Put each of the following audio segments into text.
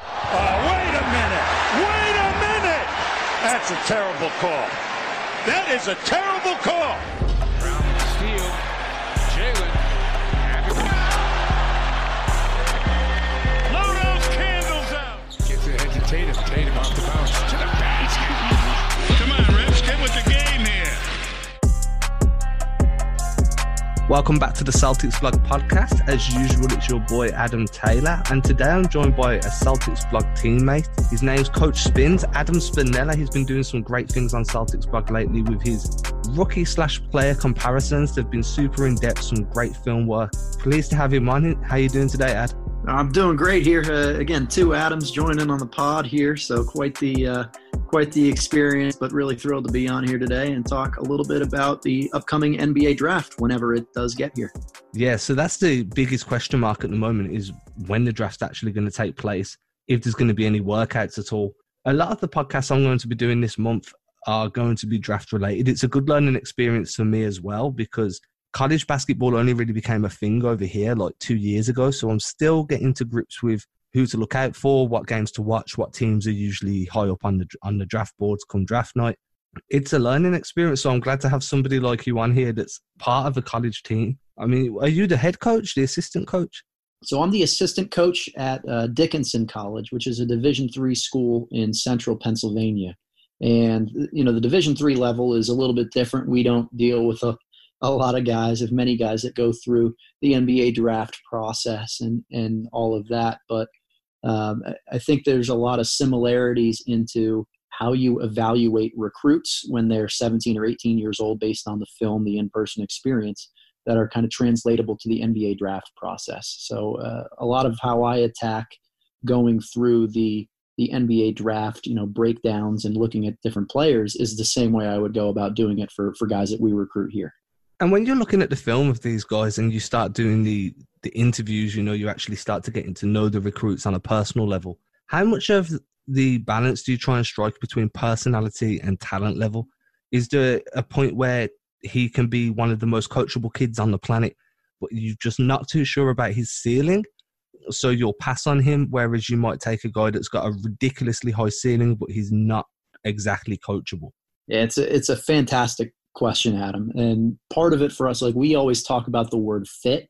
Oh, wait a minute! Wait a minute! That's a terrible call. That is a terrible call. Brown steal. Jalen. Blow candles out. Gets it ahead to Tatum. Tatum off the bounce. To the basket. Come on, Rips, get with the game Welcome back to the Celtics Blog podcast. As usual, it's your boy Adam Taylor, and today I'm joined by a Celtics Blog teammate. His name's Coach Spins, Adam Spinella. He's been doing some great things on Celtics Blog lately with his rookie slash player comparisons. They've been super in depth, some great film work. Pleased to have him on. How you doing today, Ad? I'm doing great here. Uh, again, two Adams joining on the pod here, so quite the uh, quite the experience. But really thrilled to be on here today and talk a little bit about the upcoming NBA draft whenever it does get here. Yeah, so that's the biggest question mark at the moment is when the draft's actually going to take place, if there's going to be any workouts at all. A lot of the podcasts I'm going to be doing this month are going to be draft related. It's a good learning experience for me as well because college basketball only really became a thing over here like two years ago. So I'm still getting to grips with who to look out for, what games to watch, what teams are usually high up on the on the draft boards come draft night. It's a learning experience, so I'm glad to have somebody like you on here that's part of a college team. I mean, are you the head coach, the assistant coach? So I'm the assistant coach at uh, Dickinson College, which is a Division three school in Central Pennsylvania. And you know the Division three level is a little bit different. We don't deal with a a lot of guys, if many guys that go through the NBA draft process and and all of that. But um, I think there's a lot of similarities into how you evaluate recruits when they're 17 or 18 years old based on the film, the in-person experience that are kind of translatable to the NBA draft process. So uh, a lot of how I attack going through the the NBA draft, you know, breakdowns and looking at different players is the same way I would go about doing it for for guys that we recruit here. And when you're looking at the film of these guys and you start doing the the interviews, you know, you actually start to get to know the recruits on a personal level. How much of the balance do you try and strike between personality and talent level? Is there a point where he can be one of the most coachable kids on the planet, but you're just not too sure about his ceiling? So you'll pass on him, whereas you might take a guy that's got a ridiculously high ceiling, but he's not exactly coachable. Yeah, it's a it's a fantastic question, Adam. And part of it for us, like we always talk about the word fit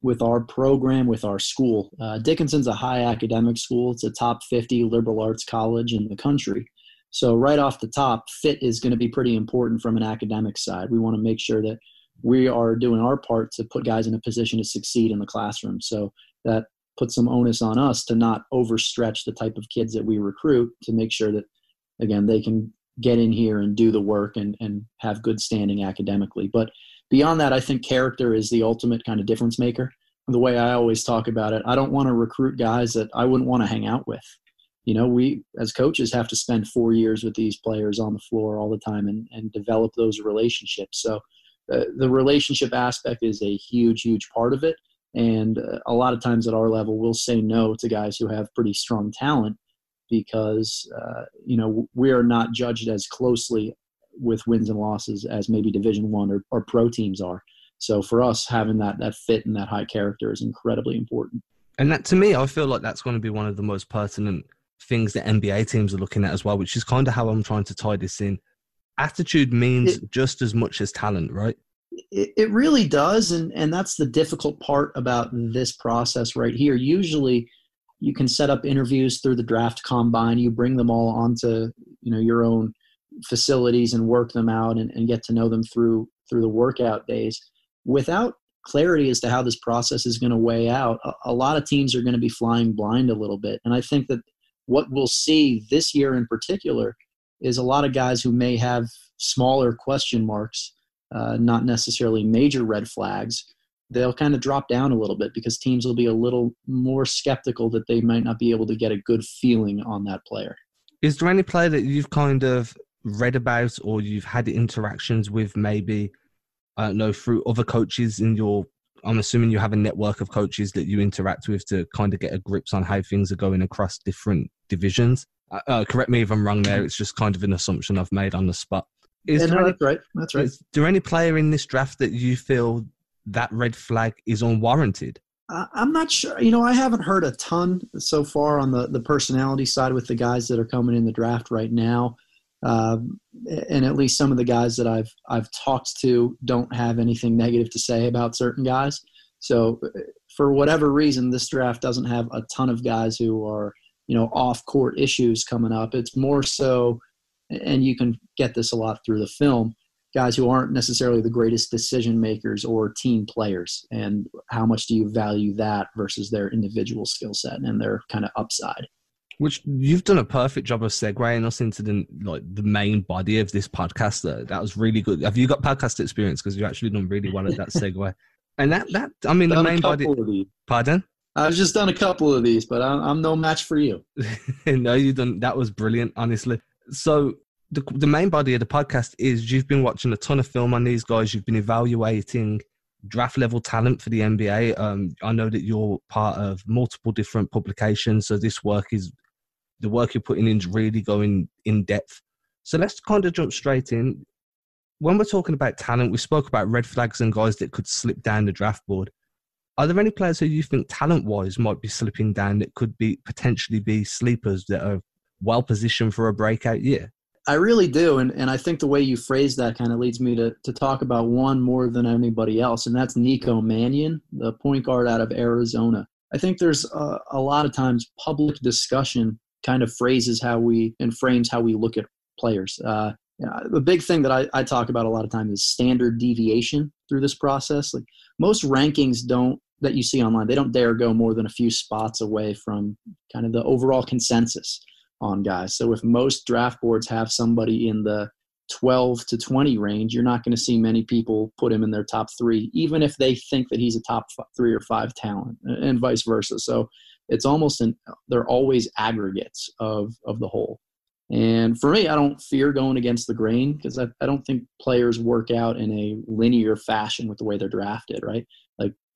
with our program, with our school. Uh, Dickinson's a high academic school. It's a top 50 liberal arts college in the country. So right off the top, fit is going to be pretty important from an academic side. We want to make sure that we are doing our part to put guys in a position to succeed in the classroom. So that puts some onus on us to not overstretch the type of kids that we recruit to make sure that again they can get in here and do the work and, and have good standing academically. But beyond that, I think character is the ultimate kind of difference maker. The way I always talk about it, I don't want to recruit guys that I wouldn't want to hang out with. You know, we as coaches have to spend four years with these players on the floor all the time and, and develop those relationships. So uh, the relationship aspect is a huge, huge part of it. And uh, a lot of times at our level, we'll say no to guys who have pretty strong talent because uh, you know we are not judged as closely with wins and losses as maybe Division One or, or pro teams are. So for us, having that that fit and that high character is incredibly important. And that to me, I feel like that's going to be one of the most pertinent things that NBA teams are looking at as well, which is kind of how I'm trying to tie this in. Attitude means It- just as much as talent, right? It, it really does, and and that's the difficult part about this process right here. Usually, you can set up interviews through the draft combine. You bring them all onto you know your own facilities and work them out and, and get to know them through through the workout days. Without clarity as to how this process is going to weigh out, a, a lot of teams are going to be flying blind a little bit. And I think that what we'll see this year in particular is a lot of guys who may have smaller question marks, uh, not necessarily major red flags. They'll kind of drop down a little bit because teams will be a little more skeptical that they might not be able to get a good feeling on that player. Is there any player that you've kind of read about or you've had interactions with maybe, I don't know, through other coaches in your I'm assuming you have a network of coaches that you interact with to kind of get a grips on how things are going across different divisions. Uh, uh, correct me if I'm wrong there. It's just kind of an assumption I've made on the spot. Is, Yeah, there, no, any, that's right. That's right. is there any player in this draft that you feel that red flag is unwarranted? I'm not sure. You know, I haven't heard a ton so far on the, the personality side with the guys that are coming in the draft right now. Um, and at least some of the guys that I've I've talked to don't have anything negative to say about certain guys. So, for whatever reason, this draft doesn't have a ton of guys who are you know off court issues coming up. It's more so, and you can get this a lot through the film guys who aren't necessarily the greatest decision makers or team players and how much do you value that versus their individual skill set and their kind of upside which you've done a perfect job of segueing us into the like the main body of this podcast that, that was really good have you got podcast experience because you actually done really well at that segue and that that i mean the main body pardon I've just done a couple of these, but I'm, I'm no match for you. no, you done. That was brilliant, honestly. So the, the main body of the podcast is you've been watching a ton of film on these guys. You've been evaluating draft level talent for the NBA. Um, I know that you're part of multiple different publications, so this work is the work you're putting in is really going in depth. So let's kind of jump straight in. When we're talking about talent, we spoke about red flags and guys that could slip down the draft board. Are there any players who you think talent wise might be slipping down that could be potentially be sleepers that are well positioned for a breakout year? I really do, and and I think the way you phrase that kind of leads me to to talk about one more than anybody else, and that's Nico Mannion, the point guard out of Arizona. I think there's a, a lot of times public discussion kind of phrases how we and frames how we look at players. Uh, the big thing that I, I talk about a lot of times is standard deviation through this process. Like most rankings don't that you see online, they don't dare go more than a few spots away from kind of the overall consensus on guys. So if most draft boards have somebody in the 12 to 20 range, you're not going to see many people put him in their top three, even if they think that he's a top three or five talent, and vice versa. So it's almost an they're always aggregates of of the whole. And for me, I don't fear going against the grain because I, I don't think players work out in a linear fashion with the way they're drafted, right?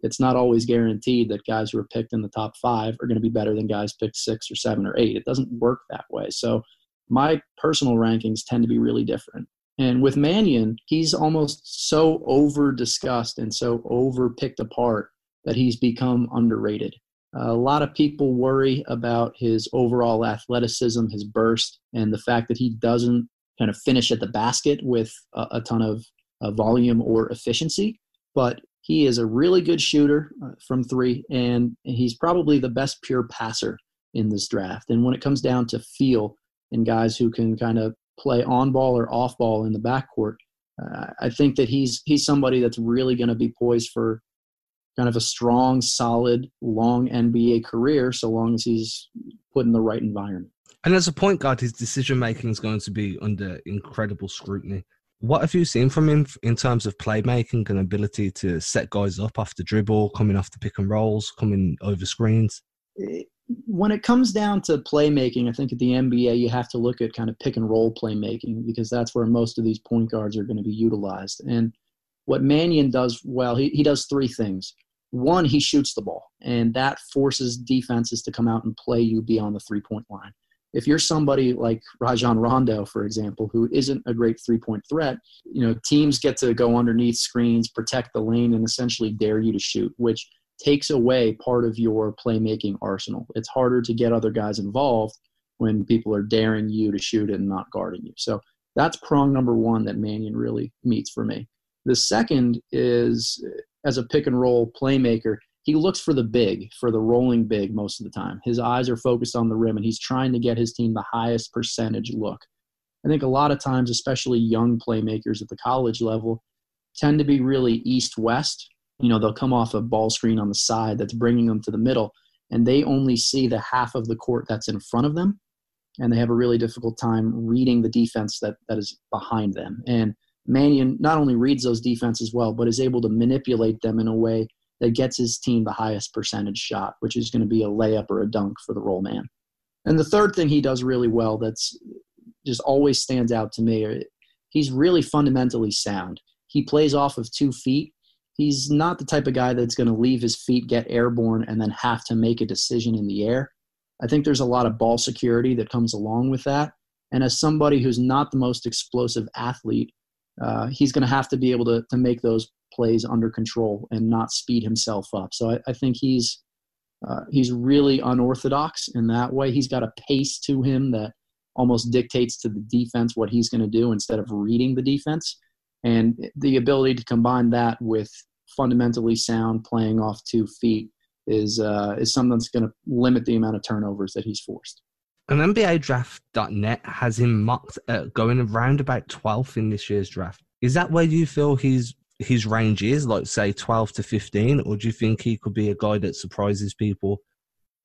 It's not always guaranteed that guys who are picked in the top five are going to be better than guys picked six or seven or eight. It doesn't work that way. So my personal rankings tend to be really different. And with Mannion, he's almost so over discussed and so over picked apart that he's become underrated. a lot of people worry about his overall athleticism, his burst, and the fact that he doesn't kind of finish at the basket with a, a ton of uh, volume or efficiency. But he is a really good shooter uh, from three, and he's probably the best pure passer in this draft. And when it comes down to feel and guys who can kind of play on ball or off ball in the backcourt, uh, I think that he's he's somebody that's really going to be poised for kind of a strong, solid, long NBA career, so long as he's put in the right environment. And as a point guard, his decision making is going to be under incredible scrutiny. What have you seen from him in terms of playmaking and ability to set guys up the dribble, coming off the pick and rolls, coming over screens? Eh, when it comes down to playmaking, I think at the NBA you have to look at kind of pick and roll playmaking because that's where most of these point guards are going to be utilized. And what Mannion does well, he, he does three things. One, he shoots the ball, and that forces defenses to come out and play you beyond the three point line if you're somebody like Rajon Rondo, for example, who isn't a great three point threat, you know, teams get to go underneath screens, protect the lane, and essentially dare you to shoot, which takes away part of your playmaking arsenal. It's harder to get other guys involved when people are daring you to shoot and not guarding you. So that's prong number one that Mannion really meets for me. The second is as a pick and roll playmaker, he looks for the big, for the rolling big most of the time. His eyes are focused on the rim, and he's trying to get his team the highest percentage look. I think a lot of times, especially young playmakers at the college level, tend to be really east west. You know, they'll come off a ball screen on the side that's bringing them to the middle, and they only see the half of the court that's in front of them, and they have a really difficult time reading the defense that, that is behind them. And Mannion not only reads those defenses well, but is able to manipulate them in a way that gets his team the highest percentage shot, which is going to be a layup or a dunk for the roll man. And the third thing he does really well that's just always stands out to me, uh, he's really fundamentally sound. He plays off of two feet. He's not the type of guy that's going to leave his feet get airborne and then have to make a decision in the air. I think there's a lot of ball security that comes along with that. And as somebody who's not the most explosive athlete, uh, he's going to have to be able to, to make those plays under control and not speed himself up. So I, I think he's uh, he's really unorthodox in that way. He's got a pace to him that almost dictates to the defense what he's going to do instead of reading the defense. And the ability to combine that with fundamentally sound playing off two feet is uh, is something that's going to limit the amount of turnovers that he's forced. And NBA Draft.net has him mocked at going around about 12th in this year's draft. Is that where you feel his his range is, like say 12 to 15, or do you think he could be a guy that surprises people,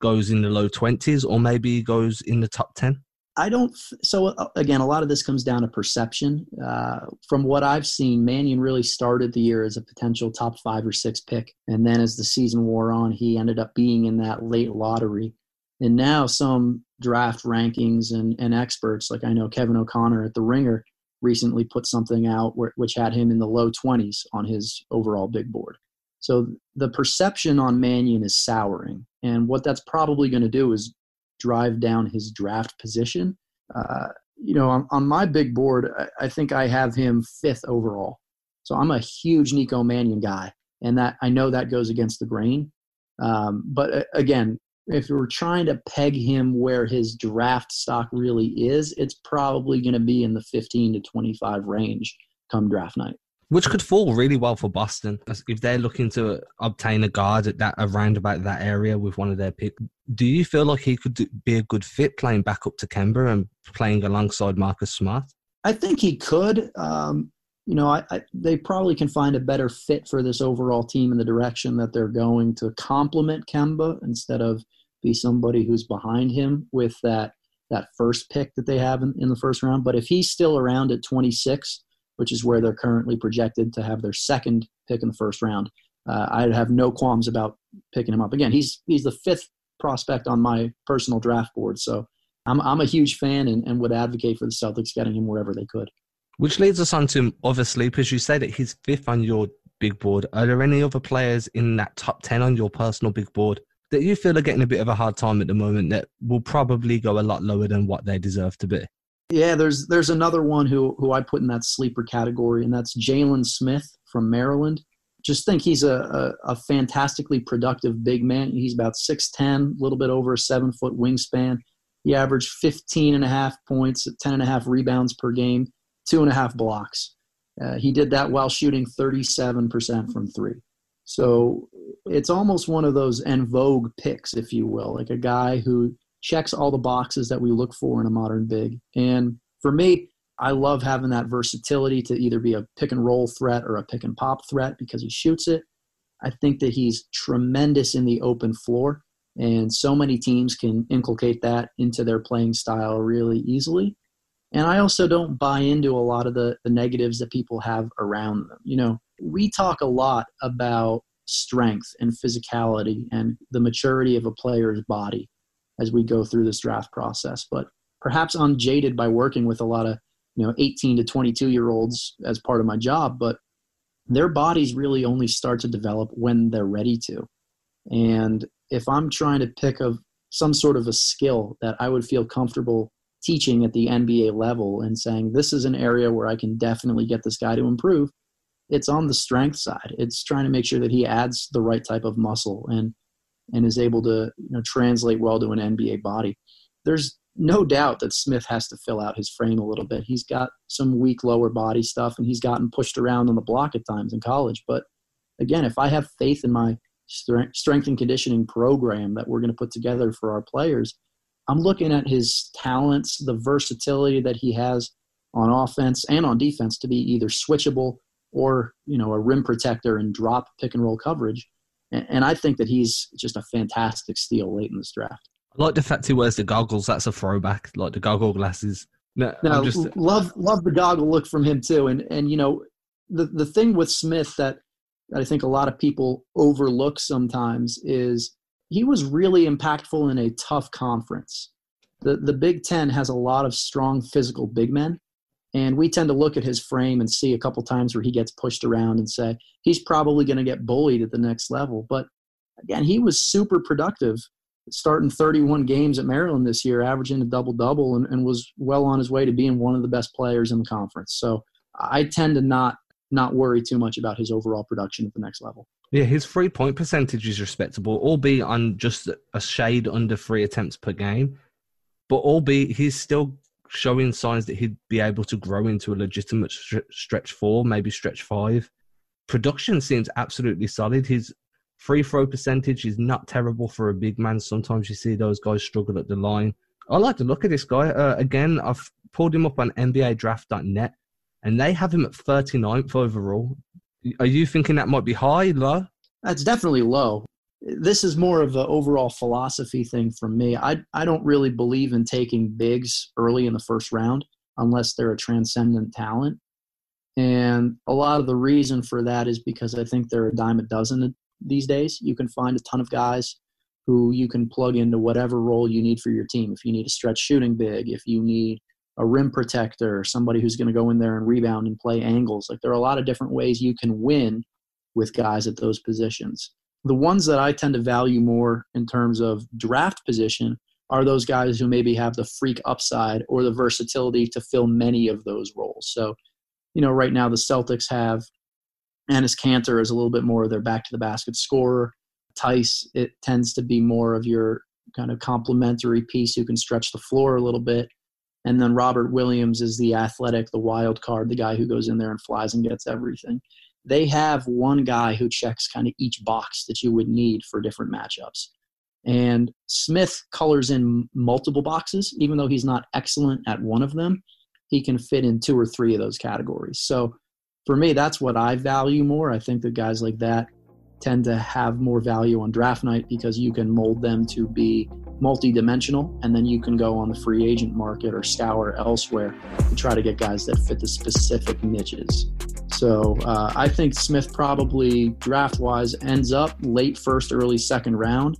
goes in the low 20s, or maybe he goes in the top 10? I don't. So uh, again, a lot of this comes down to perception. Uh, from what I've seen, Mannion really started the year as a potential top five or six pick, and then as the season wore on, he ended up being in that late lottery. And now some draft rankings and, and experts, like I know Kevin O'Connor at the Ringer, recently put something out where, which had him in the low 20s on his overall big board. So the perception on Mannion is souring, and what that's probably going to do is drive down his draft position. Uh, you know, on, on, my big board, I, I, think I have him fifth overall. So I'm a huge Nico Mannion guy, and that I know that goes against the grain. Um, but uh, again, if we're trying to peg him where his draft stock really is, it's probably going to be in the 15 to 25 range come draft night which could fall really well for Boston if they're looking to obtain a guard at that around about that area with one of their picks. Do you feel like he could be a good fit playing back up to Kemba and playing alongside Marcus Smart? I think he could. Um, you know, I, I, they probably can find a better fit for this overall team in the direction that they're going to complement Kemba instead of be somebody who's behind him with that that first pick that they have in, in the first round. But if he's still around at 26, which is where they're currently projected to have their second pick in the first round. Uh, I'd have no qualms about picking him up. Again, he's he's the fifth prospect on my personal draft board, so I'm I'm a huge fan and, and would advocate for the Celtics getting him wherever they could. Which leads us on to other sleepers. You say that he's fifth on your big board. Are there any other players in that top ten on your personal big board that you feel are getting a bit of a hard time at the moment that will probably go a lot lower than what they deserve to be? Yeah, there's there's another one who who I put in that sleeper category, and that's Jalen Smith from Maryland. Just think he's a, a, a fantastically productive big man. He's about 6'10, a little bit over a seven foot wingspan. He averaged 15 and a half points, 10 and a half rebounds per game, two and a half blocks. Uh, he did that while shooting 37% from three. So it's almost one of those en vogue picks, if you will, like a guy who checks all the boxes that we look for in a modern big. And for me, I love having that versatility to either be a pick and roll threat or a pick and pop threat because he shoots it. I think that he's tremendous in the open floor, and so many teams can inculcate that into their playing style really easily. And I also don't buy into a lot of the, the negatives that people have around them. You know, we talk a lot about strength and physicality and the maturity of a player's body as we go through this draft process. But perhaps I'm jaded by working with a lot of you know 18 to 22 year olds as part of my job, but their bodies really only start to develop when they're ready to. And if I'm trying to pick of some sort of a skill that I would feel comfortable teaching at the NBA level and saying this is an area where I can definitely get this guy to improve, it's on the strength side. It's trying to make sure that he adds the right type of muscle and and is able to you know, translate well to an NBA body. There's no doubt that Smith has to fill out his frame a little bit. He's got some weak lower body stuff, and he's gotten pushed around on the block at times in college. But again, if I have faith in my strength and conditioning program that we're going to put together for our players, I'm looking at his talents, the versatility that he has on offense and on defense to be either switchable or you know a rim protector and drop pick and roll coverage and I think that he's just a fantastic steal late in this draft. I like the fact he wears the goggles. That's a throwback, like the goggle glasses. No, no just... love love the goggle look from him too. And and you know, the the thing with Smith that I think a lot of people overlook sometimes is he was really impactful in a tough conference. The the Big Ten has a lot of strong physical big men, and we tend to look at his frame and see a couple times where he gets pushed around and say, he's probably going to get bullied at the next level. But again, he was super productive, starting 31 games at Maryland this year, averaging a double double, and, and was well on his way to being one of the best players in the conference. So I tend to not not worry too much about his overall production at the next level. Yeah, his three point percentage is respectable, albeit on just a shade under three attempts per game. But albeit he's still showing signs that he'd be able to grow into a legitimate stretch four, maybe stretch five. Production seems absolutely solid. His free throw percentage is not terrible for a big man. Sometimes you see those guys struggle at the line. I like to look at this guy. Uh, again, I've pulled him up on NBADraft.net, and they have him at 39th overall. Are you thinking that might be high, low? That's definitely low. This is more of an overall philosophy thing for me. I I don't really believe in taking bigs early in the first round unless they're a transcendent talent. And a lot of the reason for that is because I think they're a dime a dozen these days. You can find a ton of guys who you can plug into whatever role you need for your team. If you need a stretch shooting big, if you need a rim protector, somebody who's going to go in there and rebound and play angles. Like there are a lot of different ways you can win with guys at those positions. The ones that I tend to value more in terms of draft position are those guys who maybe have the freak upside or the versatility to fill many of those roles. So, you know, right now the Celtics have Enes Kanter is a little bit more of their back to the basket scorer. Theis, it tends to be more of your kind of complementary piece who can stretch the floor a little bit. And then Robert Williams is the athletic, the wild card, the guy who goes in there and flies and gets everything. They have one guy who checks kind of each box that you would need for different matchups. And Smith colors in multiple boxes, even though he's not excellent at one of them, he can fit in two or three of those categories. So for me, that's what I value more. I think that guys like that tend to have more value on draft night because you can mold them to be multi-dimensional and then you can go on the free agent market or scour elsewhere to try to get guys that fit the specific niches. So uh, i think smith probably draft wise ends up late first early second round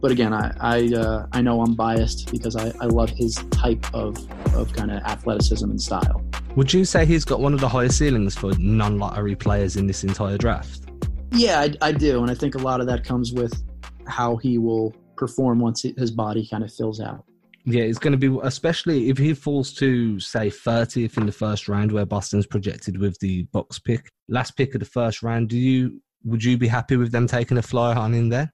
but again i I, uh, I know i'm biased because I, I love his type of, of kind of athleticism and style would you say he's got one of the highest ceilings for non-lottery players in this entire draft yeah, I, I do, and I think a lot of that comes with how he will perform once his body kind of fills out. Yeah, it's going to be especially if he falls to say 30th in the first round, where Boston's projected with the box pick, last pick of the first round. Do you would you be happy with them taking a flyer on in there?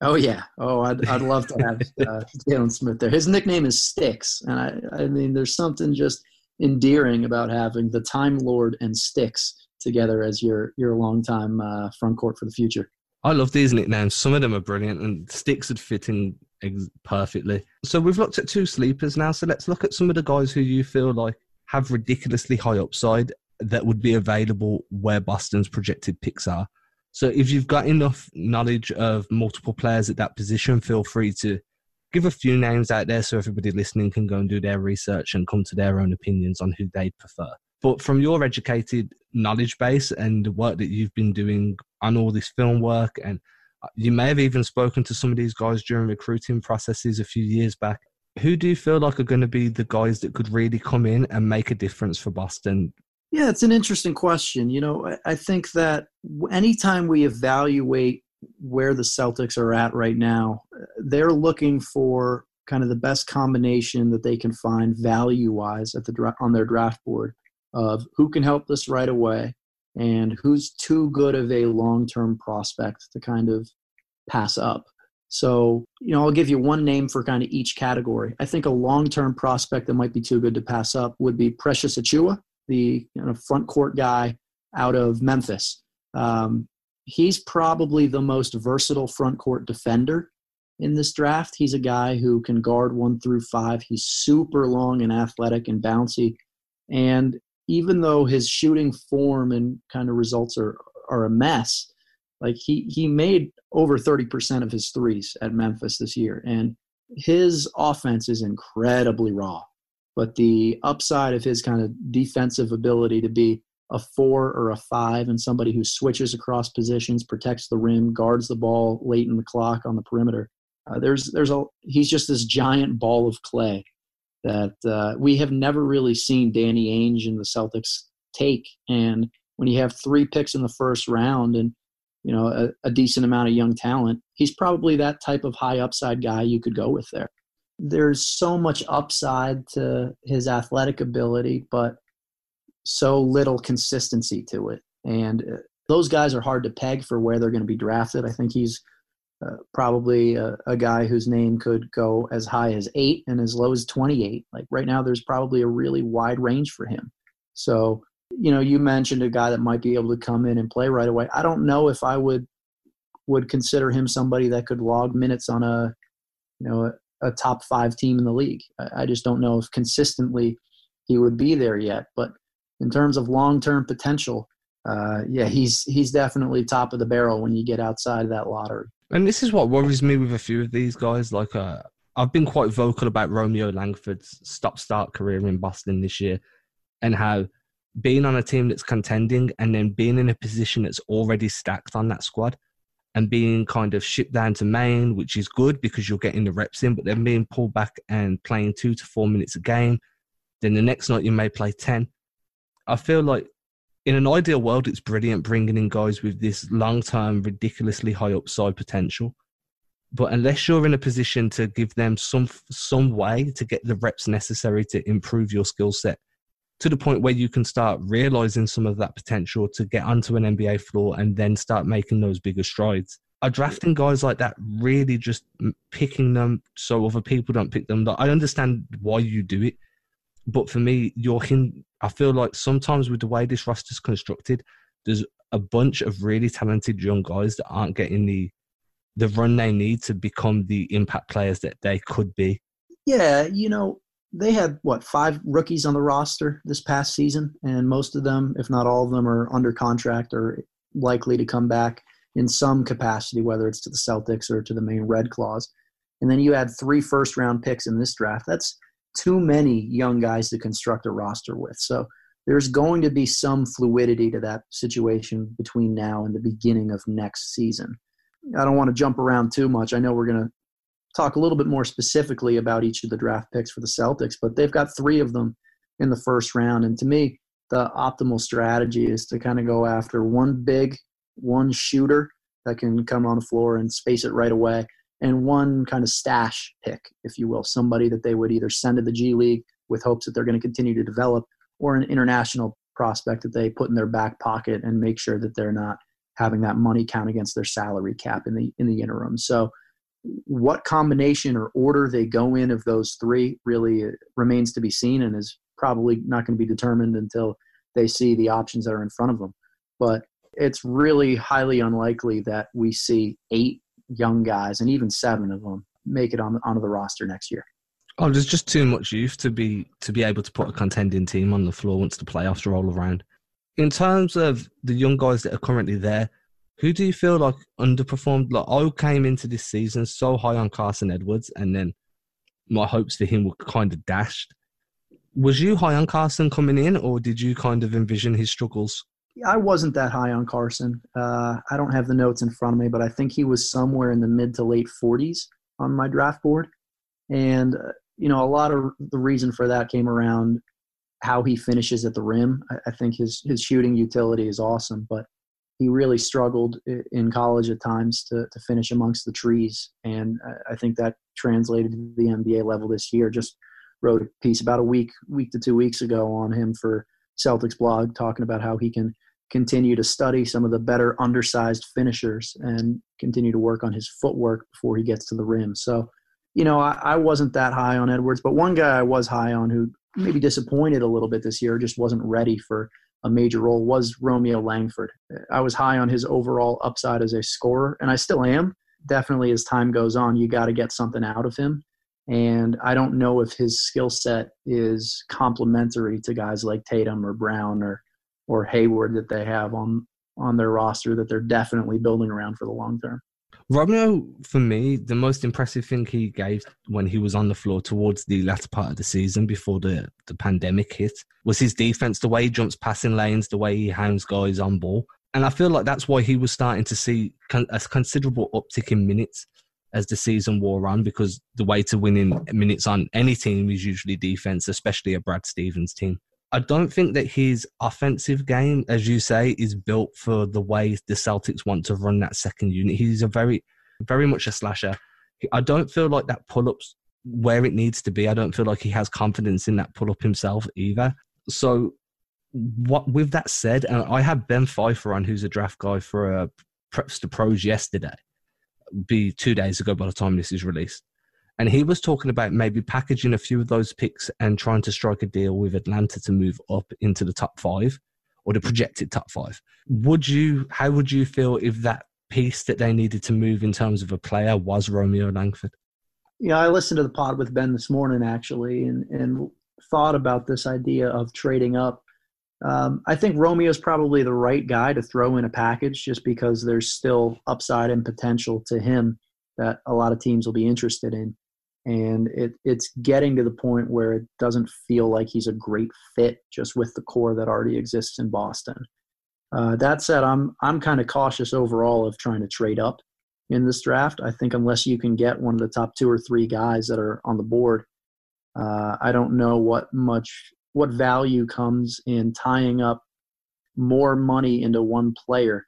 Oh yeah, oh I'd I'd love to have uh, Jalen Smith there. His nickname is Sticks, and I I mean there's something just endearing about having the Time Lord and Sticks together as your your longtime uh, front court for the future. I love these nicknames. Some of them are brilliant, and sticks would fit in ex- perfectly. So we've looked at two sleepers now. So let's look at some of the guys who you feel like have ridiculously high upside that would be available where Boston's projected picks are. So if you've got enough knowledge of multiple players at that position, feel free to give a few names out there so everybody listening can go and do their research and come to their own opinions on who they prefer. But from your educated knowledge base and the work that you've been doing on all this film work, and uh, you may have even spoken to some of these guys during recruiting processes a few years back. Who do you feel like are going to be the guys that could really come in and make a difference for Boston? Yeah, it's an interesting question. You know, I think that anytime we evaluate where the Celtics are at right now, uh, they're looking for kind of the best combination that they can find value wise at the on their draft board of who can help this right away and who's too good of a long term prospect to kind of pass up. So, you know, I'll give you one name for kind of each category. I think a long term prospect that might be too good to pass up would be Precious Achiuwa, the you know, front court guy out of Memphis. Um, he's probably the most versatile front court defender in this draft. He's a guy who can guard one through five. He's super long and athletic and bouncy. And even though his shooting form and kind of results are are a mess, like he he made over 30% of his threes at Memphis this year and his offense is incredibly raw. But the upside of his kind of defensive ability to be a four or a five and somebody who switches across positions, protects the rim, guards the ball late in the clock on the perimeter. Uh, there's there's a he's just this giant ball of clay that uh, we have never really seen Danny Ainge and the Celtics take. And when you have three picks in the first round and you know a, a, decent amount of young talent, he's probably that type of high upside guy you could go with there. There's so much upside to his athletic ability, but so little consistency to it. And uh, those guys are hard to peg for where they're going to be drafted. I think he's uh, probably a, a, guy whose name could go as high as eight and as low as 28. Like right now, there's probably a really wide range for him. So, you know, you mentioned a guy that might be able to come in and play right away. I don't know if I would would consider him somebody that could log minutes on a, you know, a, top five team in the league. I, just don't know if consistently he would be there yet. But in terms of long term potential, uh, yeah, he's he's definitely top of the barrel when you get outside of that lottery. And this is what worries me with a few of these guys. Like, uh, I've been quite vocal about Romeo Langford's stop-start career in Boston this year, and how being on a team that's contending and then being in a position that's already stacked on that squad, and being kind of shipped down to Maine, which is good because you're getting the reps in, but then being pulled back and playing two to four minutes a game. Then the next night you may play ten. I feel like in an ideal world, it's brilliant bringing in guys with this long term, ridiculously high upside potential. But unless you're in a position to give them some some way to get the reps necessary to improve your skill set to the point where you can start realizing some of that potential to get onto an NBA floor and then start making those bigger strides. Are drafting guys like that really just picking them so other people don't pick them? I understand why you do it, but for me, you're hin- I feel like sometimes with the way this roster's constructed, there's a bunch of really talented young guys that aren't getting the the run they need to become the impact players that they could be. Yeah, you know, they had what five rookies on the roster this past season, and most of them, if not all of them, are under contract or likely to come back in some capacity, whether it's to the Celtics or to the Maine Red Claws. And then you had three first round picks in this draft. That's too many young guys to construct a roster with. So there's going to be some fluidity to that situation between now and the beginning of next season. I don't want to jump around too much. I know we're going to talk a little bit more specifically about each of the draft picks for the Celtics, but they've got three of them in the first round. And to me, the optimal strategy is to kind of go after one big, one shooter that can come on the floor and space it right away, and one kind of stash pick, if you will, somebody that they would either send to the G League with hopes that they're going to continue to develop, or an international prospect that they put in their back pocket and make sure that they're not having that money count against their salary cap in the in the interim. So what combination or order they go in of those three really uh, remains to be seen and is probably not going to be determined until they see the options that are in front of them. But it's really highly unlikely that we see eight young guys and even seven of them make it on onto the roster next year. Oh, there's just too much youth to be to be able to put a contending team on the floor once the playoffs roll around. In terms of the young guys that are currently there, who do you feel like underperformed? Like I came into this season so high on Carsen Edwards, and then my hopes for him were kind of dashed. Was you high on Carsen coming in, or did you kind of envision his struggles? I wasn't that high on Carsen. Uh, I don't have the notes in front of me, but I think he was somewhere in the mid to late 40s on my draft board. And, uh, you know, a lot of the reason for that came around how he finishes at the rim. I, I think his, his shooting utility is awesome, but he really struggled in college at times to, to finish amongst the trees. And I think that translated to the NBA level this year. Just wrote a piece about a week, week to two weeks ago on him for Celtics blog, talking about how he can continue to study some of the better undersized finishers and continue to work on his footwork before he gets to the rim. So, you know, I, I, wasn't that high on Edwards, but one guy I was high on who maybe disappointed a little bit this year, just wasn't ready for a major role, was Romeo Langford. I was high on his overall upside as a scorer, and I still am. Definitely as time goes on, you got to get something out of him. And I don't know if his skill set is complementary to guys like Tatum or Brown or or Hayward that they have on on their roster that they're definitely building around for the long term. Romeo, for me, the most impressive thing he gave when he was on the floor towards the latter part of the season before the, the pandemic hit was his defense, the way he jumps passing lanes, the way he hounds guys on ball. And I feel like that's why he was starting to see a considerable uptick in minutes as the season wore on because the way to winning minutes on any team is usually defense, especially a Brad Stevens team. I don't think that his offensive game, as you say, is built for the way the Celtics want to run that second unit. He's a very, very much a slasher. I don't feel like that pull ups where it needs to be. I don't feel like he has confidence in that pull up himself either. So, what with that said, and I have Ben Pfeiffer on, who's a draft guy for uh, Preps to Pros yesterday, be two days ago by the time this is released. And he was talking about maybe packaging a few of those picks and trying to strike a deal with Atlanta to move up into the top five or the projected top five. Would you, how would you feel if that piece that they needed to move in terms of a player was Romeo Langford? Yeah, I listened to the pod with Ben this morning actually and, and thought about this idea of trading up. Um, I think Romeo is probably the right guy to throw in a package just because there's still upside and potential to him that a lot of teams will be interested in and it, it's getting to the point where it doesn't feel like he's a great fit just with the core that already exists in Boston. Uh, that said, I'm I'm kind of cautious overall of trying to trade up in this draft. I think unless you can get one of the top two or three guys that are on the board, uh, I don't know what much what value comes in tying up more money into one player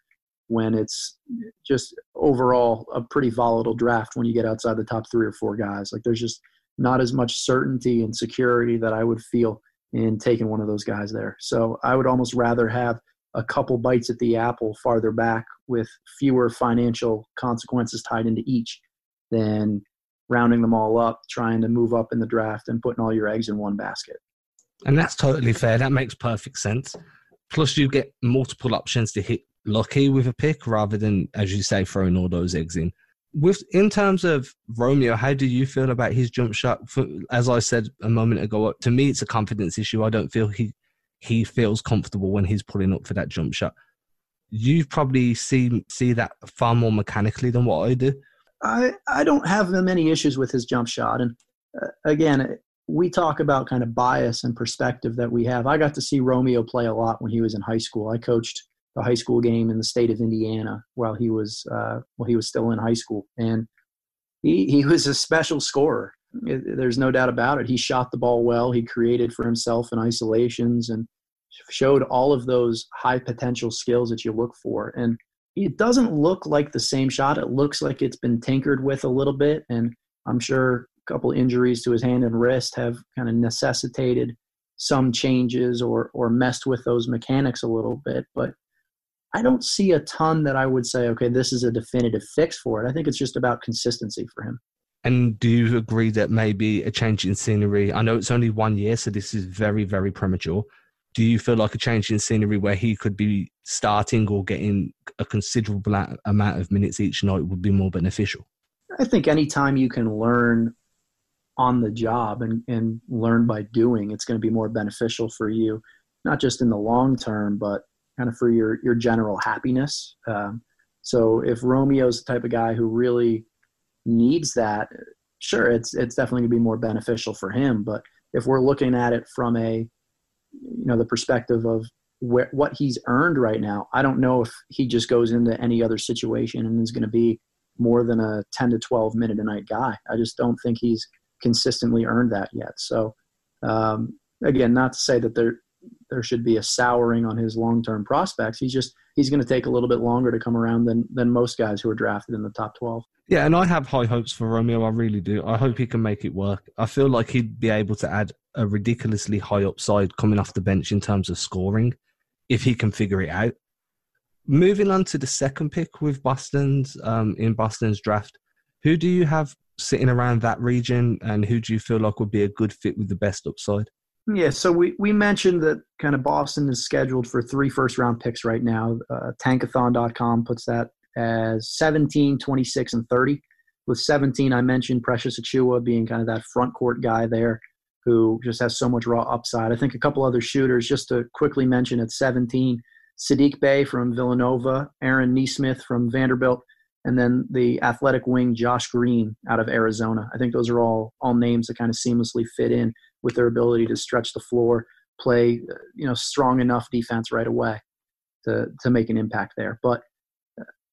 when it's just overall a pretty volatile draft when you get outside the top three or four guys. Like there's just not as much certainty and security that I would feel in taking one of those guys there. So I would almost rather have a couple bites at the apple farther back with fewer financial consequences tied into each than rounding them all up, trying to move up in the draft and putting all your eggs in one basket. And that's totally fair. That makes perfect sense. Plus, you get multiple options to hit lucky with a pick rather than, as you say, throwing all those eggs in. With in terms of Romeo, how do you feel about his jump shot? As I said a moment ago, to me it's a confidence issue. I don't feel he he feels comfortable when he's pulling up for that jump shot. You probably see see that far more mechanically than what I do. I I don't have many issues with his jump shot, and uh, again, we talk about kind of bias and perspective that we have. I got to see Romeo play a lot when he was in high school. I coached the high school game in the state of Indiana while he was uh, while he was still in high school, and he he was a special scorer. There's no doubt about it. He shot the ball well. He created for himself in isolations and showed all of those high potential skills that you look for. And it doesn't look like the same shot. It looks like it's been tinkered with a little bit, and I'm sure a couple injuries to his hand and wrist have kind of necessitated some changes or or messed with those mechanics a little bit. But I don't see a ton that I would say, okay, this is a definitive fix for it. I think it's just about consistency for him. And do you agree that maybe a change in scenery? I know it's only one year, so this is very, very premature. Do you feel like a change in scenery where he could be starting or getting a considerable amount of minutes each night would be more beneficial? I think anytime you can learn on the job and, and learn by doing, it's going to be more beneficial for you, not just in the long term, but kind of for your your general happiness. Um, so if Romeo's the type of guy who really needs that, sure, it's it's definitely going to be more beneficial for him. But if we're looking at it from a you know the perspective of where, what he's earned right now, I don't know if he just goes into any other situation and is going to be more than a 10 to 12 minute a night guy. I just don't think he's consistently earned that yet. So um, again, not to say that there there should be a souring on his long-term prospects. He's just he's going to take a little bit longer to come around than than most guys who are drafted in the top 12. Yeah, and I have high hopes for Romeo. I really do. I hope he can make it work. I feel like he'd be able to add a ridiculously high upside coming off the bench in terms of scoring if he can figure it out. Moving on to the second pick with Boston's um, in Boston's draft, who do you have sitting around that region, and who do you feel like would be a good fit with the best upside? Yeah, so we, we mentioned that kind of Boston is scheduled for three first round picks right now. Uh, tankathon.com puts that as 17, 26, and 30. With 17, I mentioned Precious Achiuwa being kind of that front court guy there who just has so much raw upside. I think a couple other shooters, just to quickly mention at 17, Saddiq Bey from Villanova, Aaron Nesmith from Vanderbilt, and then the athletic wing Josh Green out of Arizona. I think those are all all names that kind of seamlessly fit in with their ability to stretch the floor, play you know strong enough defense right away to to make an impact there. But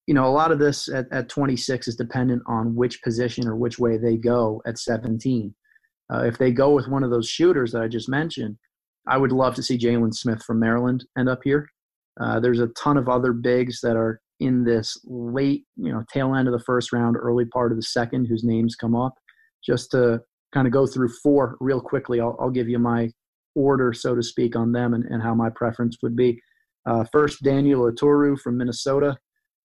you know a lot of this at, at 26 is dependent on which position or which way they go at 17. Uh, if they go with one of those shooters that I just mentioned, I would love to see Jalen Smith from Maryland end up here. Uh, there's a ton of other bigs that are in this late, you know, tail end of the first round, early part of the second, whose names come up, just to kind of go through four real quickly. I'll, I'll give you my order, so to speak, on them and, and how my preference would be. Uh, first, Daniel Oturu from Minnesota.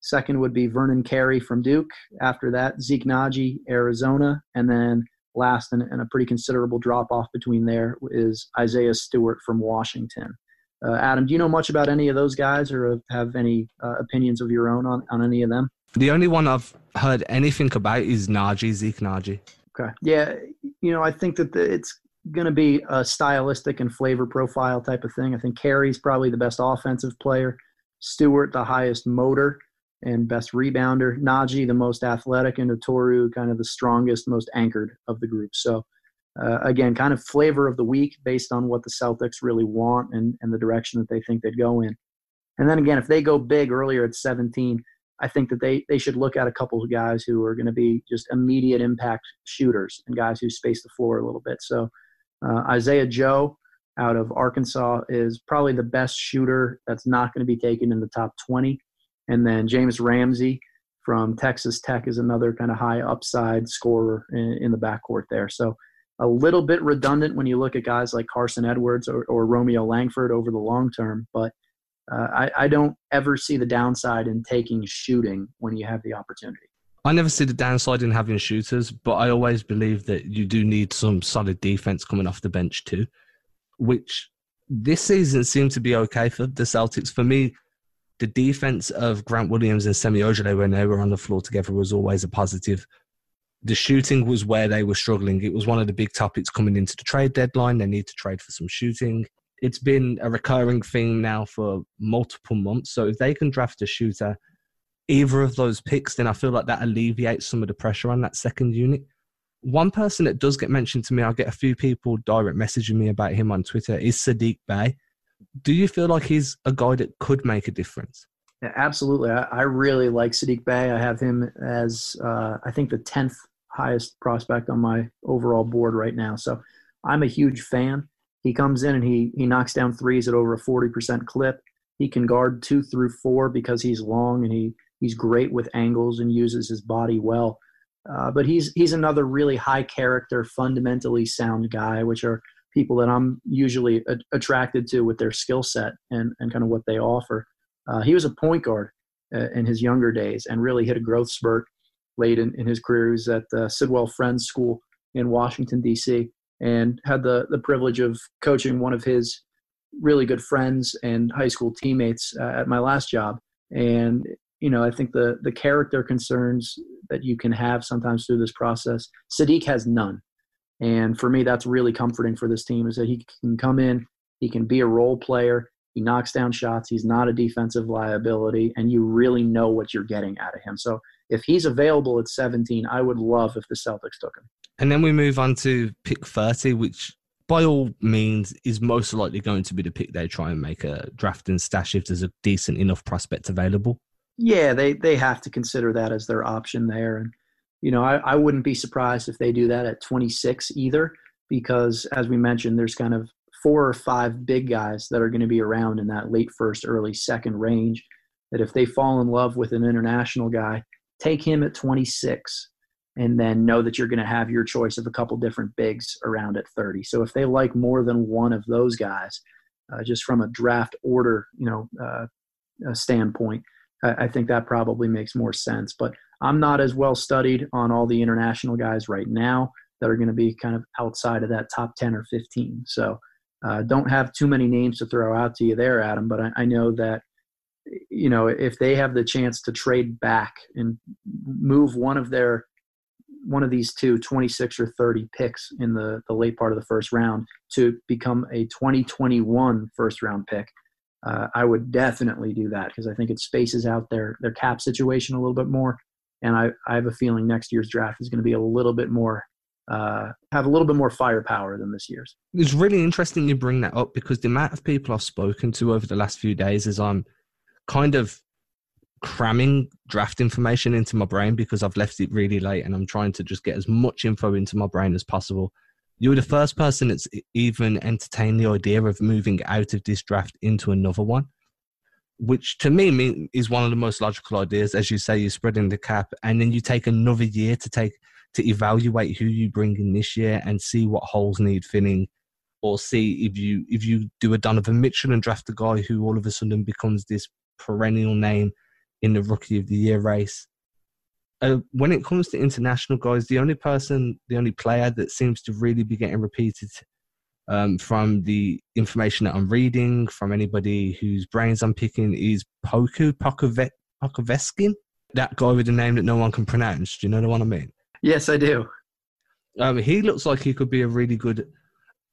Second would be Vernon Carey from Duke. After that, Zeke Nnaji, Arizona. And then last, and, and a pretty considerable drop off between there, is Isaiah Stewart from Washington. Uh, Adam, do you know much about any of those guys or have any uh, opinions of your own on, on any of them? The only one I've heard anything about is Nnaji, Zeke Nnaji. Okay. Yeah. You know, I think that the, it's going to be a stylistic and flavor profile type of thing. I think Carey's probably the best offensive player, Stewart, the highest motor and best rebounder, Nnaji, the most athletic, and Oturu, kind of the strongest, most anchored of the group. So, uh, again, kind of flavor of the week based on what the Celtics really want and, and the direction that they think they'd go in. And then again, if they go big earlier at 17, I think that they, they should look at a couple of guys who are going to be just immediate impact shooters and guys who space the floor a little bit. So uh, Isaiah Joe out of Arkansas is probably the best shooter that's not going to be taken in the top 20. And then Jahmi'us Ramsey from Texas Tech is another kind of high upside scorer in, in the backcourt there. So a little bit redundant when you look at guys like Carsen Edwards or, or Romeo Langford over the long term, but uh, I, I don't ever see the downside in taking shooting when you have the opportunity. I never see the downside in having shooters, but I always believe that you do need some solid defense coming off the bench too, which this season seemed to be okay for the Celtics. For me, the defense of Grant Williams and Semi Ojeleye when they were on the floor together was always a positive. The shooting was where they were struggling. It was one of the big topics coming into the trade deadline. They need to trade for some shooting it's been a recurring thing now for multiple months. So if they can draft a shooter, either of those picks, then I feel like that alleviates some of the pressure on that second unit. One person that does get mentioned to me, I get a few people direct messaging me about him on Twitter, is Saddiq Bey. Do you feel like he's a guy that could make a difference? Yeah, absolutely. I, I really like Saddiq Bey. I have him as, uh, I think, the 10th highest prospect on my overall board right now. So I'm a huge fan. He comes in and he he knocks down threes at over a 40% clip. He can guard two through four because he's long and he he's great with angles and uses his body well. Uh, but he's he's another really high character, fundamentally sound guy, which are people that I'm usually a- attracted to with their skill set and, and kind of what they offer. Uh, he was a point guard uh, in his younger days and really hit a growth spurt late in, in his career. He was at the Sidwell Friends School in Washington, D.C and had the the privilege of coaching one of his really good friends and high school teammates uh, at my last job. And you know, I think the the character concerns that you can have sometimes through this process, Saddiq has none. And for me, that's really comforting for this team is that he can come in, he can be a role player, he knocks down shots, he's not a defensive liability, and you really know what you're getting out of him. So if he's available at 17, I would love if the Celtics took him. And then we move on to pick 30, which by all means is most likely going to be the pick they try and make a draft and stash if there's a decent enough prospect available. Yeah, they, they have to consider that as their option there. And, you know, I, I wouldn't be surprised if they do that at 26 either, because as we mentioned, there's kind of four or five big guys that are going to be around in that late first, early second range. That if they fall in love with an international guy, take him at 26 and then know that you're going to have your choice of a couple different bigs around at 30. So if they like more than one of those guys, uh, just from a draft order, you know, uh, standpoint, I, I think that probably makes more sense. But I'm not as well studied on all the international guys right now that are going to be kind of outside of that top 10 or 15. So uh, don't have too many names to throw out to you there, Adam. But I, I know that you know if they have the chance to trade back and move one of their one of these two 26 or 30 picks in the, the late part of the first round to become a 2021 first round pick, uh, I would definitely do that because I think it spaces out their, their cap situation a little bit more. And I, I have a feeling next year's draft is going to be a little bit more, uh, have a little bit more firepower than this year's. It's really interesting you bring that up because the amount of people I've spoken to over the last few days is I'm kind of cramming draft information into my brain because I've left it really late and I'm trying to just get as much info into my brain as possible. You were the first person that's even entertained the idea of moving out of this draft into another one, which to me is one of the most logical ideas. As you say, you're spreading the cap and then you take another year to take to evaluate who you bring in this year and see what holes need filling, or see if you if you do a Donovan Mitchell and draft a guy who all of a sudden becomes this perennial name in the rookie of the year race. Uh, when it comes to international guys, the only person, the only player that seems to really be getting repeated um, from the information that I'm reading, from anybody whose brains I'm picking, is Poku Pokove- Pokoveskin. That guy with a name that no one can pronounce. Do you know the one I mean? Yes, I do. Um, he looks like he could be a really good,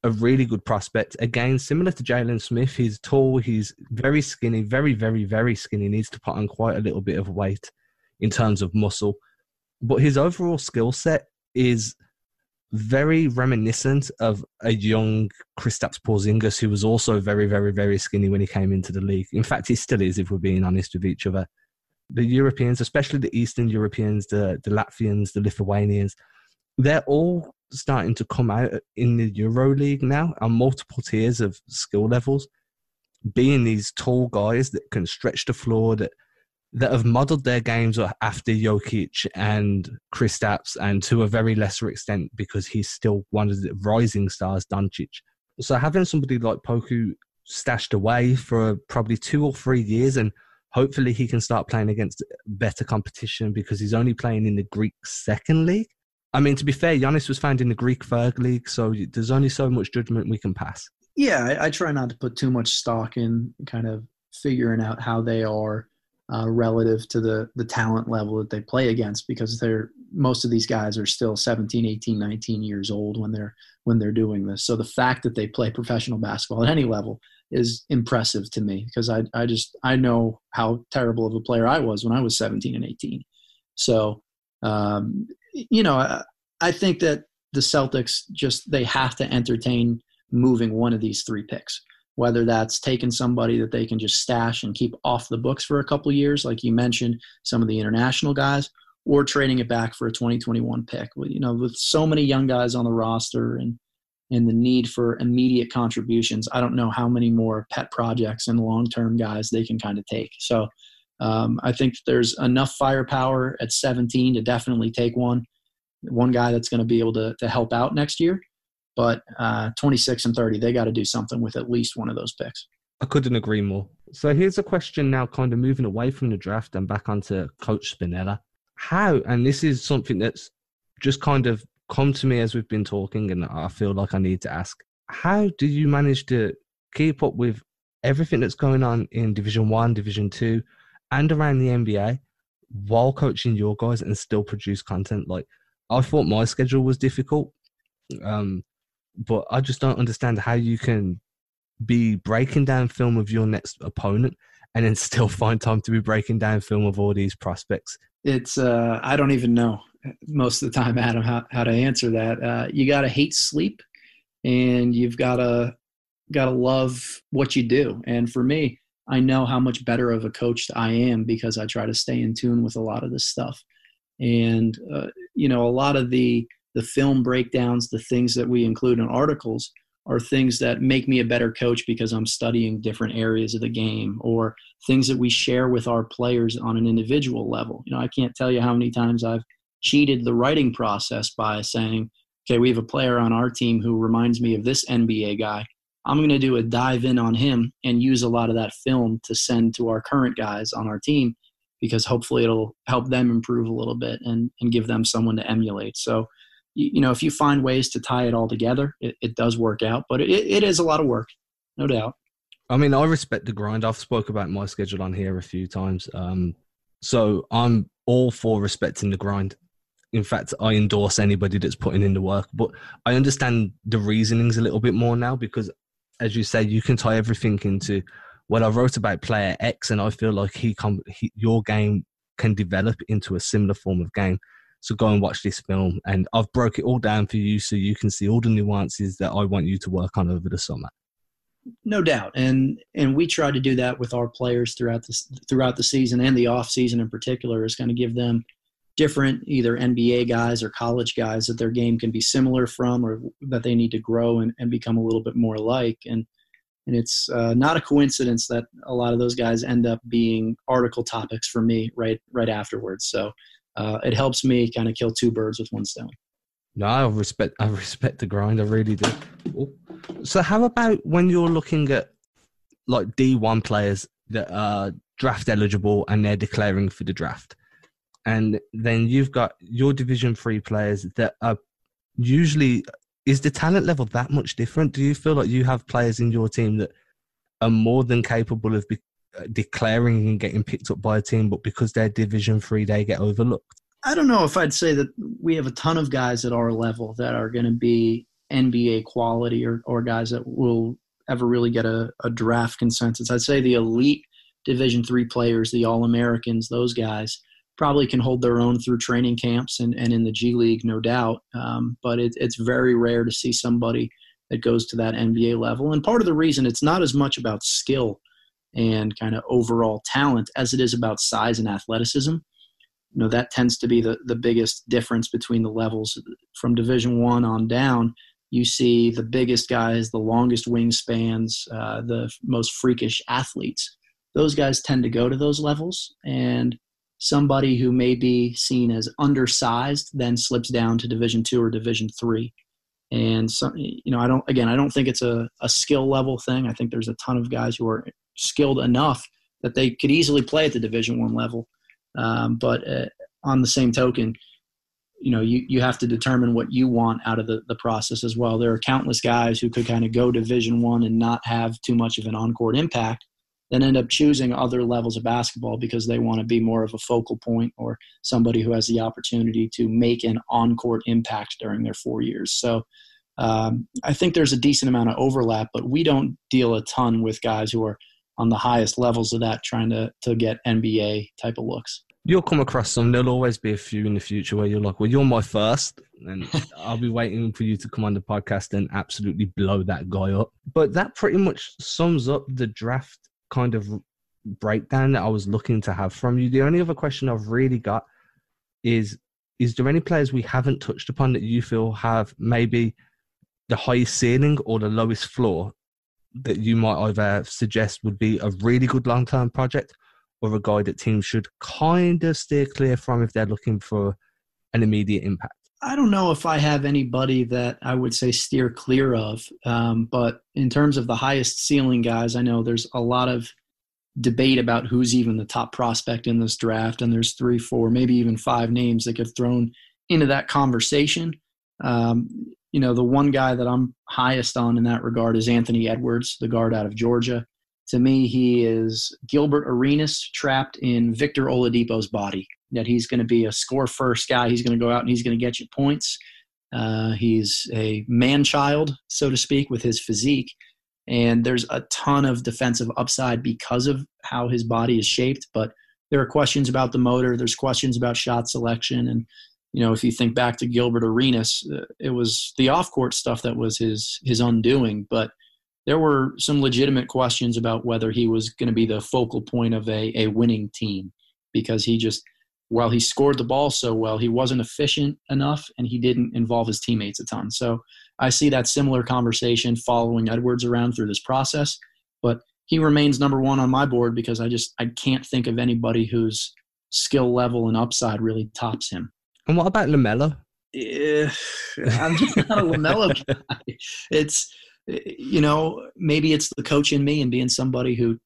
a really good prospect. Again, similar to Jalen Smith, he's tall, he's very skinny, very, very, very skinny. Needs to put on quite a little bit of weight in terms of muscle, but his overall skill set is very reminiscent of a young Kristaps Porzingis, who was also very, very, very skinny when he came into the league. In fact, he still is, if we're being honest with each other. The Europeans, especially the Eastern Europeans, the, the Latvians, the Lithuanians, they're all starting to come out in the Euro League now on multiple tiers of skill levels, being these tall guys that can stretch the floor, that that have modelled their games after Jokic and Kristaps, and to a very lesser extent because he's still one of the rising stars, Doncic. So having somebody like Poku stashed away for probably two or three years, and hopefully he can start playing against better competition because he's only playing in the Greek second league. I mean, to be fair, Giannis was found in the Greek third league, so there's only so much judgment we can pass. Yeah, I, I try not to put too much stock in kind of figuring out how they are uh, relative to the the talent level that they play against because they're most of these guys are still 17 18 19 years old when they're when they're doing this so the fact that they play professional basketball at any level is impressive to me because I, I just i know how terrible of a player i was when i was 17 and 18 so um, you know I, think that the celtics just they have to entertain moving one of these three picks whether that's taking somebody that they can just stash and keep off the books for a couple years, like you mentioned, some of the international guys, or trading it back for a 2021 pick. Well, You know, with so many young guys on the roster and and the need for immediate contributions, I don't know how many more pet projects and long term guys they can kind of take. So um, I think there's enough firepower at 17 to definitely take one, one guy that's going to be able to to help out next year. But uh, 26 and 30, they got to do something with at least one of those picks. I couldn't agree more. So here's a question now, kind of moving away from the draft and back onto Coach Spinella. How, and this is something that's just kind of come to me as we've been talking, and I feel like I need to ask how do you manage to keep up with everything that's going on in Division One, Division Two, and around the NBA while coaching your guys and still produce content? Like, I thought my schedule was difficult. Um, but I just don't understand how you can be breaking down film of your next opponent and then still find time to be breaking down film of all these prospects. It's uh, I don't even know most of the time, Adam, how, how to answer that. Uh, you got to hate sleep, and you've got to got to love what you do. And for me, I know how much better of a coach I am because I try to stay in tune with a lot of this stuff. And uh, you know, a lot of the the film breakdowns, the things that we include in articles are things that make me a better coach because I'm studying different areas of the game or things that we share with our players on an individual level. You know, I can't tell you how many times I've cheated the writing process by saying, okay, we have a player on our team who reminds me of this NBA guy. I'm going to do a dive in on him and use a lot of that film to send to our current guys on our team because hopefully it'll help them improve a little bit and, and give them someone to emulate. So you know, if you find ways to tie it all together, it, it does work out. But it, it is a lot of work, no doubt. I mean, I respect the grind. I've spoke about my schedule on here a few times. Um, so I'm all for respecting the grind. In fact, I endorse anybody that's putting in the work. But I understand the reasonings a little bit more now because, as you say, you can tie everything into. Well, I wrote about player X, and I feel like he, come, he your game can develop into a similar form of game. So go and watch this film. And I've broke it all down for you so you can see all the nuances that I want you to work on over the summer. No doubt, and and we try to do that with our players throughout the throughout the season and the off season in particular is going to give them different either NBA guys or college guys that their game can be similar from or that they need to grow and, and become a little bit more like. And and it's uh, not a coincidence that a lot of those guys end up being article topics for me right right afterwards. So uh, it helps me kind of kill two birds with one stone. No, I respect. I respect the grind. I really do. Ooh. So, how about when you're looking at like D1 players that are draft eligible and they're declaring for the draft, and then you've got your Division Three players that are usually is the talent level that much different? Do you feel like you have players in your team that are more than capable of be- uh, declaring and getting picked up by a team, but because they're Division Three, they get overlooked? I don't know if I'd say that we have a ton of guys at our level that are going to be NBA quality or, or guys that will ever really get a, a draft consensus. I'd say the elite Division three players, the All Americans, those guys probably can hold their own through training camps and, and in the G League, no doubt. Um, but it, it's very rare to see somebody that goes to that NBA level. And part of the reason it's not as much about skill and kind of overall talent as it is about size and athleticism. You know that tends to be the, the biggest difference between the levels from Division One on down. You see the biggest guys, the longest wingspans, uh, the most freakish athletes. Those guys tend to go to those levels, and somebody who may be seen as undersized then slips down to division two or division three. And so you know i don't again i don't think it's a, a skill level thing. I think there's a ton of guys who are skilled enough that they could easily play at the division one level. Um, but uh, on the same token you know you, you have to determine what you want out of the, the process as well. There are countless guys who could kind of go division one and not have too much of an on-court impact then end up choosing other levels of basketball because they want to be more of a focal point or somebody who has the opportunity to make an on court impact during their four years. So um, I think there's a decent amount of overlap, but we don't deal a ton with guys who are on the highest levels of that trying to, to get NBA type of looks. You'll come across some. There'll always be a few in the future where you're like, well, you're my first, and I'll be waiting for you to come on the podcast and absolutely blow that guy up. But that pretty much sums up the draft kind of breakdown that I was looking to have from you. The only other question I've really got is is there any players we haven't touched upon that you feel have maybe the highest ceiling or the lowest floor that you might either suggest would be a really good long term project or a guy that teams should kind of steer clear from if they're looking for an immediate impact? I don't know if I have anybody that I would say steer clear of, um, but in terms of the highest ceiling guys, I know there's a lot of debate about who's even the top prospect in this draft, and there's three, four, maybe even five names that get thrown into that conversation. Um, you know, the one guy that I'm highest on in that regard is Anthony Edwards, the guard out of Georgia. To me, he is Gilbert Arenas trapped in Victor Oladipo's body that he's going to be a score first guy. He's going to go out and he's going to get you points. Uh, he's a man child, so to speak, with his physique. And there's a ton of defensive upside because of how his body is shaped. But there are questions about the motor, there's questions about shot selection. And, you know, if you think back to Gilbert Arenas, uh, it was the off court stuff that was his, his undoing. But there were some legitimate questions about whether he was going to be the focal point of a, a winning team because he just while he scored the ball so well, he wasn't efficient enough and he didn't involve his teammates a ton. So I see that similar conversation following Edwards around through this process. But he remains number one on my board because I just I can't think of anybody whose skill level and upside really tops him. And what about Lamelo? Yeah, I'm just not a Lamelo guy. It's you know maybe it's the coach in me and being somebody who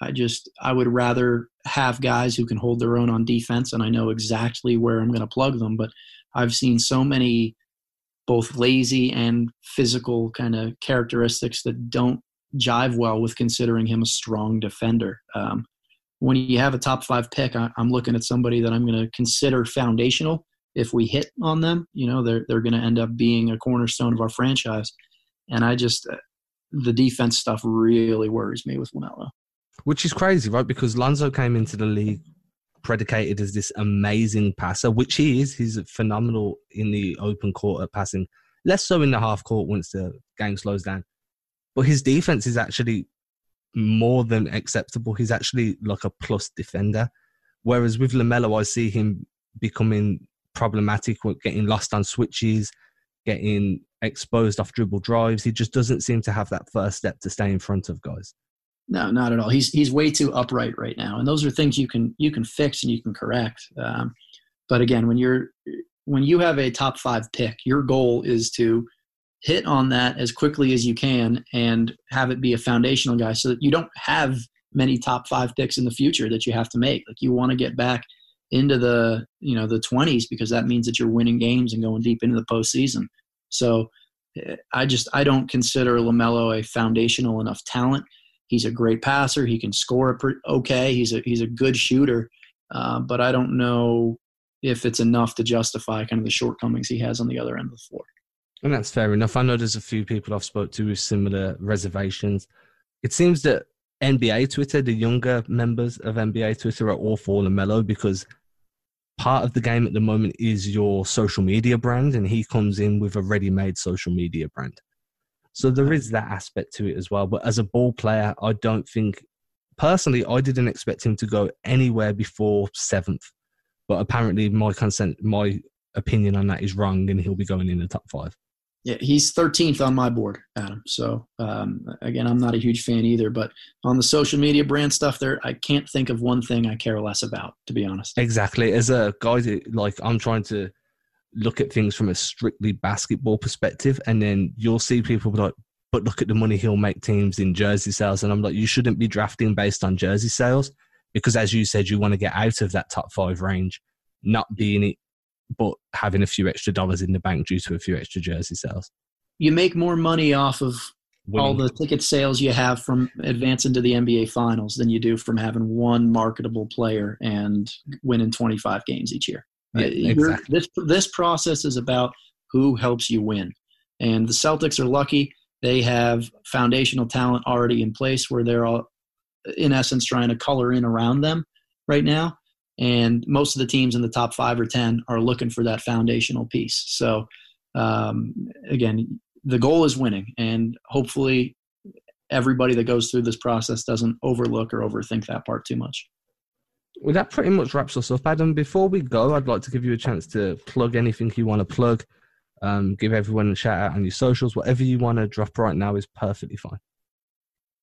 I just I would rather have guys who can hold their own on defense, and I know exactly where I'm going to plug them. But I've seen so many both lazy and physical kind of characteristics that don't jive well with considering him a strong defender. Um, when you have a top five pick, I, am looking at somebody that I'm going to consider foundational. If we hit on them, you know, they're they're going to end up being a cornerstone of our franchise. And I just uh, the defense stuff really worries me with Lamelo. Which is crazy, right? Because Lonzo came into the league predicated as this amazing passer, which he is. He's phenomenal in the open court at passing, less so in the half court once the game slows down. But his defense is actually more than acceptable. He's actually like a plus defender. Whereas with LaMelo, I see him becoming problematic with getting lost on switches, getting exposed off dribble drives. He just doesn't seem to have that first step to stay in front of guys. No, not at all. He's he's way too upright right now, and those are things you can you can fix and you can correct. Um, But again, when you're when you have a top five pick, your goal is to hit on that as quickly as you can and have it be a foundational guy so that you don't have many top five picks in the future that you have to make. Like you want to get back into the you know the 20s because that means that you're winning games and going deep into the postseason. So I just I don't consider Lamelo a foundational enough talent. He's a great passer. He can score okay. He's a he's a good shooter, uh, but I don't know if it's enough to justify kind of the shortcomings he has on the other end of the floor. And that's fair enough. I know there's a few people I've spoke to with similar reservations. It seems that NBA Twitter, the younger members of NBA Twitter, are all for Lamelo because part of the game at the moment is your social media brand, and he comes in with a ready-made social media brand. So there is that aspect to it as well. But as a ball player, I don't think personally I didn't expect him to go anywhere before seventh. But apparently my consent my opinion on that is wrong and he'll be going in the top five. Yeah, he's 13th on my board, Adam. So um, again, I'm not a huge fan either. But on the social media brand stuff, there, I can't think of one thing I care less about, to be honest. Exactly. As a guy, like I'm trying to look at things from a strictly basketball perspective, and then you'll see people like, "But look at the money he'll make teams in jersey sales," and I'm like, "You shouldn't be drafting based on jersey sales." Because as you said, you want to get out of that top five range, not being it but having a few extra dollars in the bank due to a few extra jersey sales. You make more money off of Winning. all the ticket sales you have from advancing to the NBA Finals than you do from having one marketable player and winning 25 games each year. Yeah, exactly. This this process is about who helps you win, and the Celtics are lucky; they have foundational talent already in place where they're all, in essence, trying to color in around them right now and most of the teams in the top five or ten are looking for that foundational piece. So um, again, the goal is winning, and hopefully, everybody that goes through this process doesn't overlook or overthink that part too much. Well, that pretty much wraps us up, Adam. Before we go, I'd like to give you a chance to plug anything you want to plug. Um, give everyone a shout out on your socials. Whatever you want to drop right now is perfectly fine.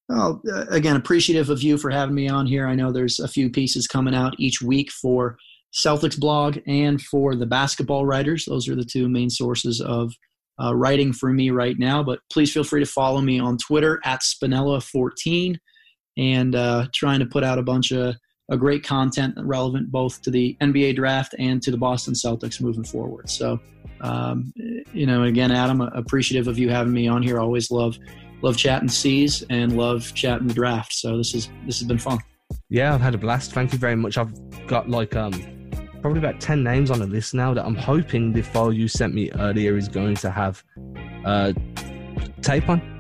Well, uh, again, appreciative of you for having me on here. I know there's a few pieces coming out each week for Celtics blog and for the basketball writers. Those are the two main sources of uh, writing for me right now. But please feel free to follow me on Twitter at Spinella14 and uh, trying to put out a bunch of a great content relevant both to the NBA draft and to the Boston Celtics moving forward. So, um, you know, again, Adam, appreciative of you having me on here. always love love chatting C's and love chatting the draft. So this is this has been fun. Yeah, I've had a blast. Thank you very much. I've got like um probably about ten names on a list now that I'm hoping the file you sent me earlier is going to have uh tape on